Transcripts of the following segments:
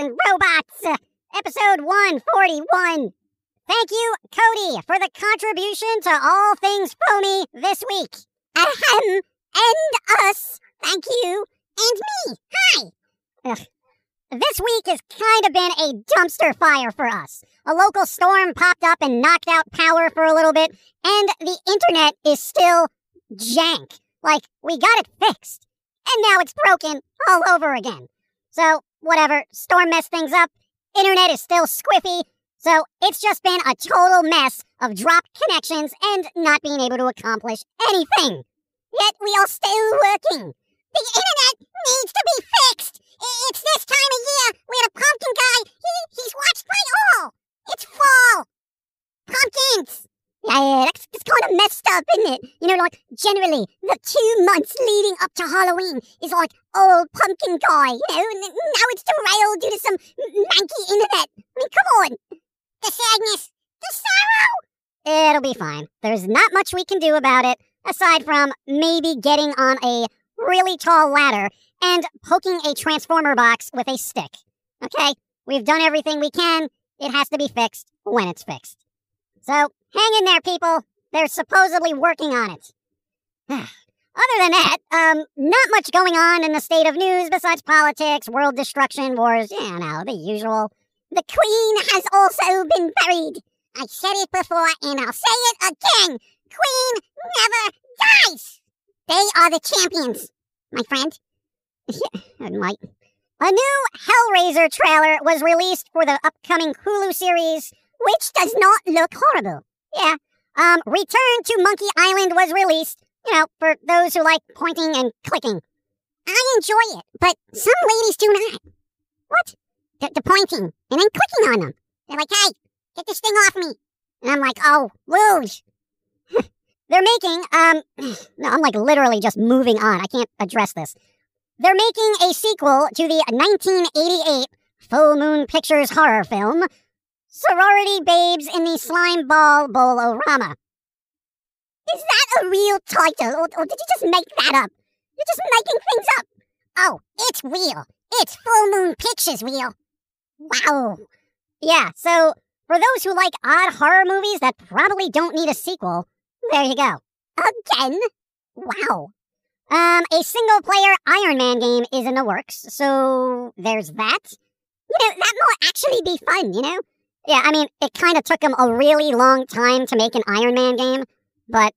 And Robots, episode 141. Thank you, Cody, for the contribution to all things phony this week. Ahem, and us. Thank you, and me. Hi. Ugh. This week has kind of been a dumpster fire for us. A local storm popped up and knocked out power for a little bit, and the internet is still jank. Like, we got it fixed. And now it's broken all over again. So, whatever, storm messed things up. Internet is still squiffy. So, it's just been a total mess of dropped connections and not being able to accomplish anything. Yet we are still working. The internet needs to be fixed. It's this time of year where the pumpkin guy, he, he's watched by all. It's fall. Pumpkins. Yeah, yeah, kind of messed up, isn't it? You know, like, generally, the two months leading up to Halloween is like old pumpkin guy, you know, and now it's derailed due to some manky internet. I mean, come on. The sadness, the sorrow. It'll be fine. There's not much we can do about it, aside from maybe getting on a really tall ladder and poking a transformer box with a stick. Okay? We've done everything we can. It has to be fixed when it's fixed. So, hang in there, people. They're supposedly working on it. Other than that, um, not much going on in the state of news besides politics, world destruction, wars, you know, the usual. The Queen has also been buried. I said it before and I'll say it again. Queen never dies. They are the champions, my friend. my. A new Hellraiser trailer was released for the upcoming Hulu series, which does not look horrible. Yeah. Um, Return to Monkey Island was released, you know, for those who like pointing and clicking. I enjoy it, but some ladies do not. What? The, the pointing and then clicking on them. They're like, hey, get this thing off me. And I'm like, oh, rude. They're making, um, no, I'm like literally just moving on. I can't address this. They're making a sequel to the 1988 Full Moon Pictures horror film, Sorority Babes in the Slime Ball Bowl-O-Rama. Is that a real title, or, or did you just make that up? You're just making things up. Oh, it's real. It's Full Moon Pictures real. Wow. Yeah, so for those who like odd horror movies that probably don't need a sequel, there you go. Again? Wow. Um, a single player Iron Man game is in the works, so there's that. You know, that might actually be fun, you know? Yeah, I mean, it kind of took them a really long time to make an Iron Man game, but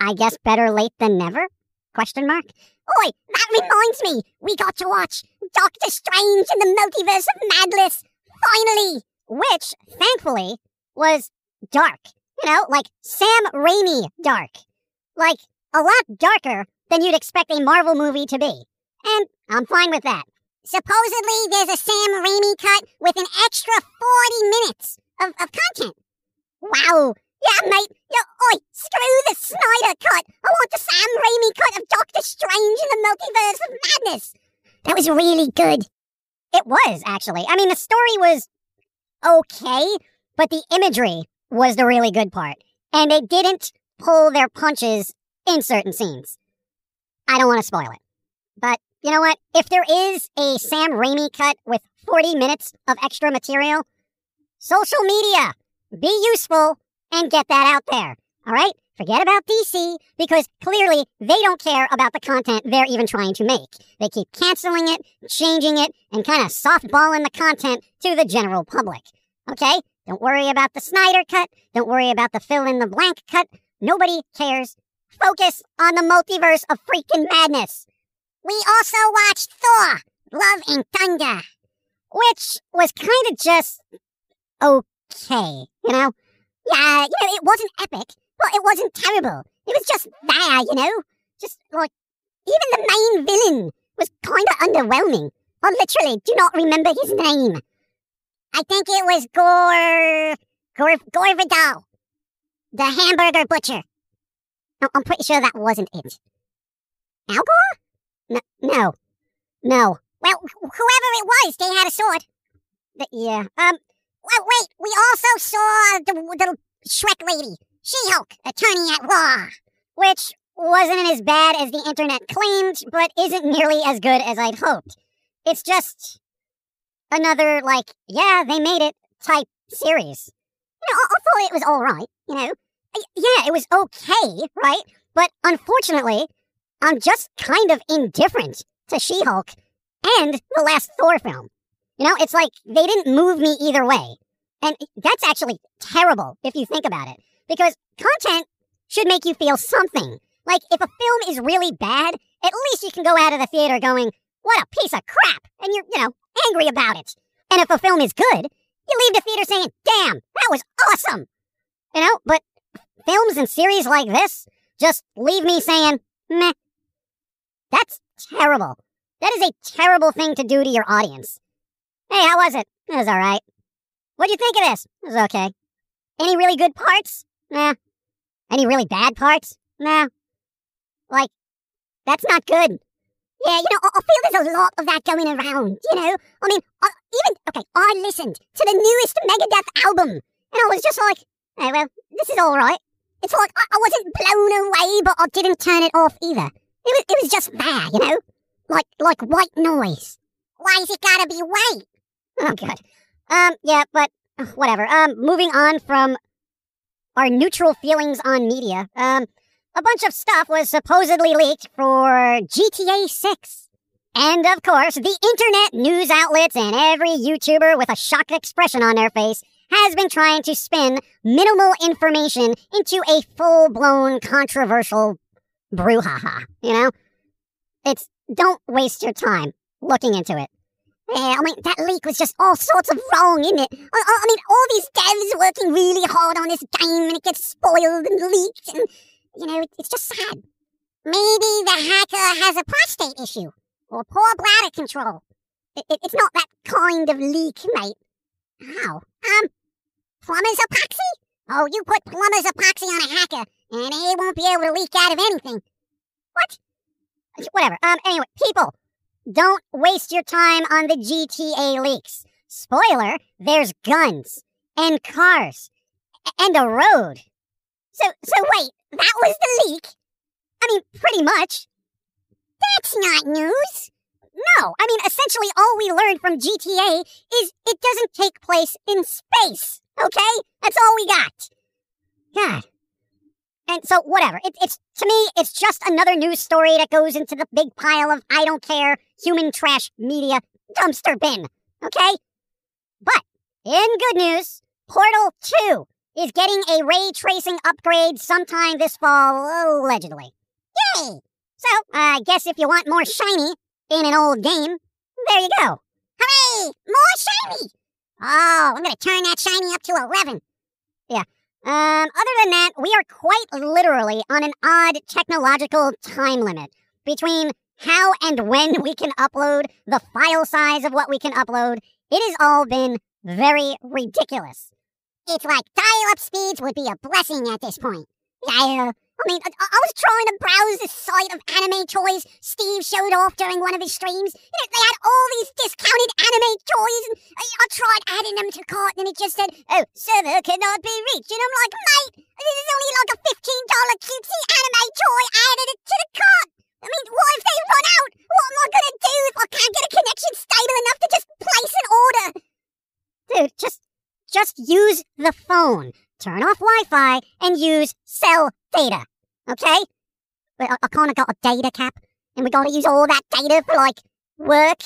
I guess better late than never? Question mark. Oi, that reminds me, we got to watch Doctor Strange in the Multiverse of Madness, finally! Which, thankfully, was dark. You know, like Sam Raimi dark. Like, a lot darker than you'd expect a Marvel movie to be. And I'm fine with that. Supposedly, there's a Sam Raimi cut with an extra 40 minutes of, of content. Wow. Yeah, mate. Yo, oi, screw the Snyder cut. I want the Sam Raimi cut of Doctor Strange in the Multiverse of Madness. That was really good. It was, actually. I mean, the story was okay, but the imagery was the really good part. And they didn't pull their punches in certain scenes. I don't want to spoil it. But you know what? If there is a Sam Raimi cut with 40 minutes of extra material, social media, be useful and get that out there. All right? Forget about DC because clearly they don't care about the content they're even trying to make. They keep canceling it, changing it, and kind of softballing the content to the general public. Okay? Don't worry about the Snyder cut. Don't worry about the fill in the blank cut. Nobody cares. Focus on the multiverse of freaking madness. We also watched Thor, Love and Thunder, which was kind of just okay, you know? Yeah, you know, it wasn't epic, but it wasn't terrible. It was just there, you know? Just like, even the main villain was kind of underwhelming. I literally do not remember his name. I think it was Gorr. Gore, Gore Vidal, the hamburger butcher. No, I'm pretty sure that wasn't it. Al No, no. Well, whoever it was, they had a sword. The, yeah. Um. Well, wait. We also saw the the Shrek lady, She-Hulk, attorney at law, which wasn't as bad as the internet claimed, but isn't nearly as good as I'd hoped. It's just another like, yeah, they made it type series. You know, I, I thought it was all right. You know, yeah, it was okay, right? But unfortunately, I'm just kind of indifferent to She Hulk and the last Thor film. You know, it's like they didn't move me either way. And that's actually terrible if you think about it. Because content should make you feel something. Like, if a film is really bad, at least you can go out of the theater going, what a piece of crap! And you're, you know, angry about it. And if a film is good, you leave the theater saying, damn, that was awesome! You know, but films and series like this just leave me saying, meh. That's terrible. That is a terrible thing to do to your audience. Hey, how was it? It was alright. What'd you think of this? It was okay. Any really good parts? Nah. Any really bad parts? Nah. Like, that's not good. Yeah, you know, I feel there's a lot of that going around, you know? I mean, I, even, okay, I listened to the newest Megadeth album, and I was just like, hey, well, this is alright. It's like I, I wasn't blown away, but I didn't turn it off either. It was, it was just there, you know? Like, like white noise. Why Why's it gotta be white? Oh, God. Um, yeah, but whatever. Um, moving on from our neutral feelings on media. Um, a bunch of stuff was supposedly leaked for GTA 6. And of course, the internet news outlets and every YouTuber with a shocked expression on their face has been trying to spin minimal information into a full blown controversial brouhaha. You know? It's don't waste your time looking into it. Yeah, I mean, that leak was just all sorts of wrong, isn't it? I, I mean, all these devs working really hard on this game and it gets spoiled and leaked and you know, it's just sad. Maybe the hacker has a prostate issue or poor bladder control. It, it, it's not that kind of leak, mate. How? Um, plumber's epoxy? Oh, you put plumber's epoxy on a hacker, and he won't be able to leak out of anything. What? Whatever. Um, anyway, people, don't waste your time on the GTA leaks. Spoiler, there's guns and cars and a road. So, so wait, that was the leak? I mean, pretty much. That's not news. No, I mean, essentially all we learned from GTA is it doesn't take place in space, okay? That's all we got. God. And so, whatever. It, it's, to me, it's just another news story that goes into the big pile of I don't care human trash media dumpster bin, okay? But, in good news, Portal 2 is getting a ray tracing upgrade sometime this fall, allegedly. Yay! So, I guess if you want more shiny in an old game, there you go. Hooray! More shiny! Oh, I'm gonna turn that shiny up to 11. Um, other than that, we are quite literally on an odd technological time limit between how and when we can upload, the file size of what we can upload. It has all been very ridiculous. It's like dial-up speeds would be a blessing at this point. Yeah, I mean, I, I, was trying to browse the site of anime toys Steve showed off during one of his streams. You know, they had all these discounted anime toys, and I, I tried adding them to cart, and it just said, "Oh, server cannot be reached." And I'm like, "Mate, this is only like a fifteen dollar cutesy anime toy. Added it to the cart. I mean, what if they run out? What am I gonna do if I can't get a connection stable enough to just place an order?" Dude, just just use the phone. Turn off Wi-Fi and use cell data. Okay? I, I kind of got a data cap, and we gotta use all that data for like work.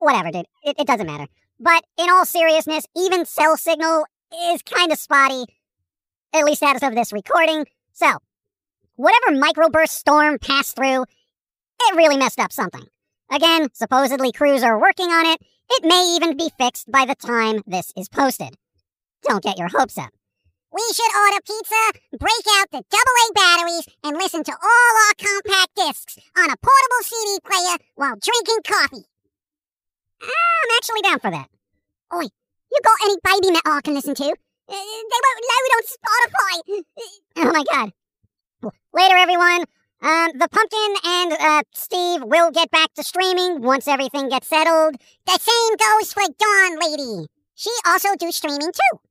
Whatever, dude. It, it doesn't matter. But in all seriousness, even cell signal is kind of spotty, at least as of this recording. So, whatever microburst storm passed through, it really messed up something. Again, supposedly crews are working on it. It may even be fixed by the time this is posted. Don't get your hopes up. We should order pizza, break out the AA batteries, and listen to all our compact discs on a portable CD player while drinking coffee. I'm actually down for that. Oi, you got any Babymetal I can listen to? Uh, they won't load on Spotify. Oh my god. Later, everyone. Um, the pumpkin and uh, Steve will get back to streaming once everything gets settled. The same goes for Dawn Lady. She also do streaming too.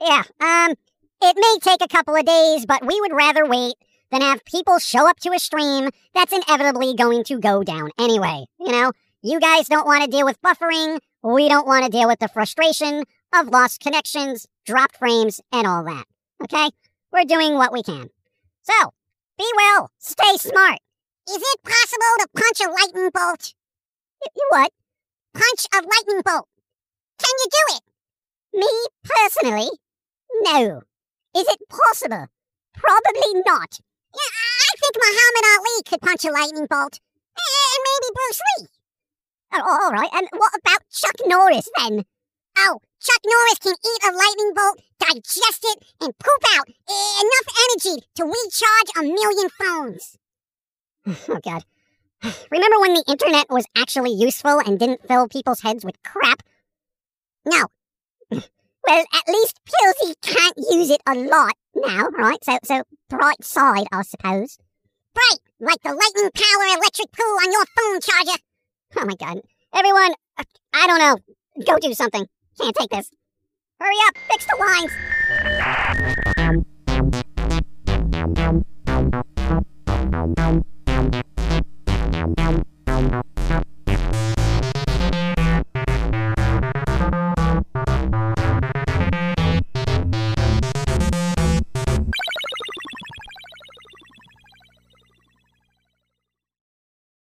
Yeah. Um, it may take a couple of days, but we would rather wait than have people show up to a stream that's inevitably going to go down anyway. You know, you guys don't want to deal with buffering. We don't want to deal with the frustration of lost connections, dropped frames, and all that. Okay? We're doing what we can. So, be well, stay smart. Is it possible to punch a lightning bolt? You what? Punch a lightning bolt. Can you do it? Me personally? No. Is it possible? Probably not. Yeah, I think Muhammad Ali could punch a lightning bolt. And maybe Bruce Lee. Oh, all right. And what about Chuck Norris then? Oh, Chuck Norris can eat a lightning bolt, digest it, and poop out enough energy to recharge a million phones. oh, God. Remember when the internet was actually useful and didn't fill people's heads with crap? No. Well, at least Pilsy can't use it a lot now, right? So, so bright side, I suppose. Bright, like the lightning power electric pool on your phone charger. Oh my god. Everyone, uh, I don't know. Go do something. Can't take this. Hurry up, fix the lines.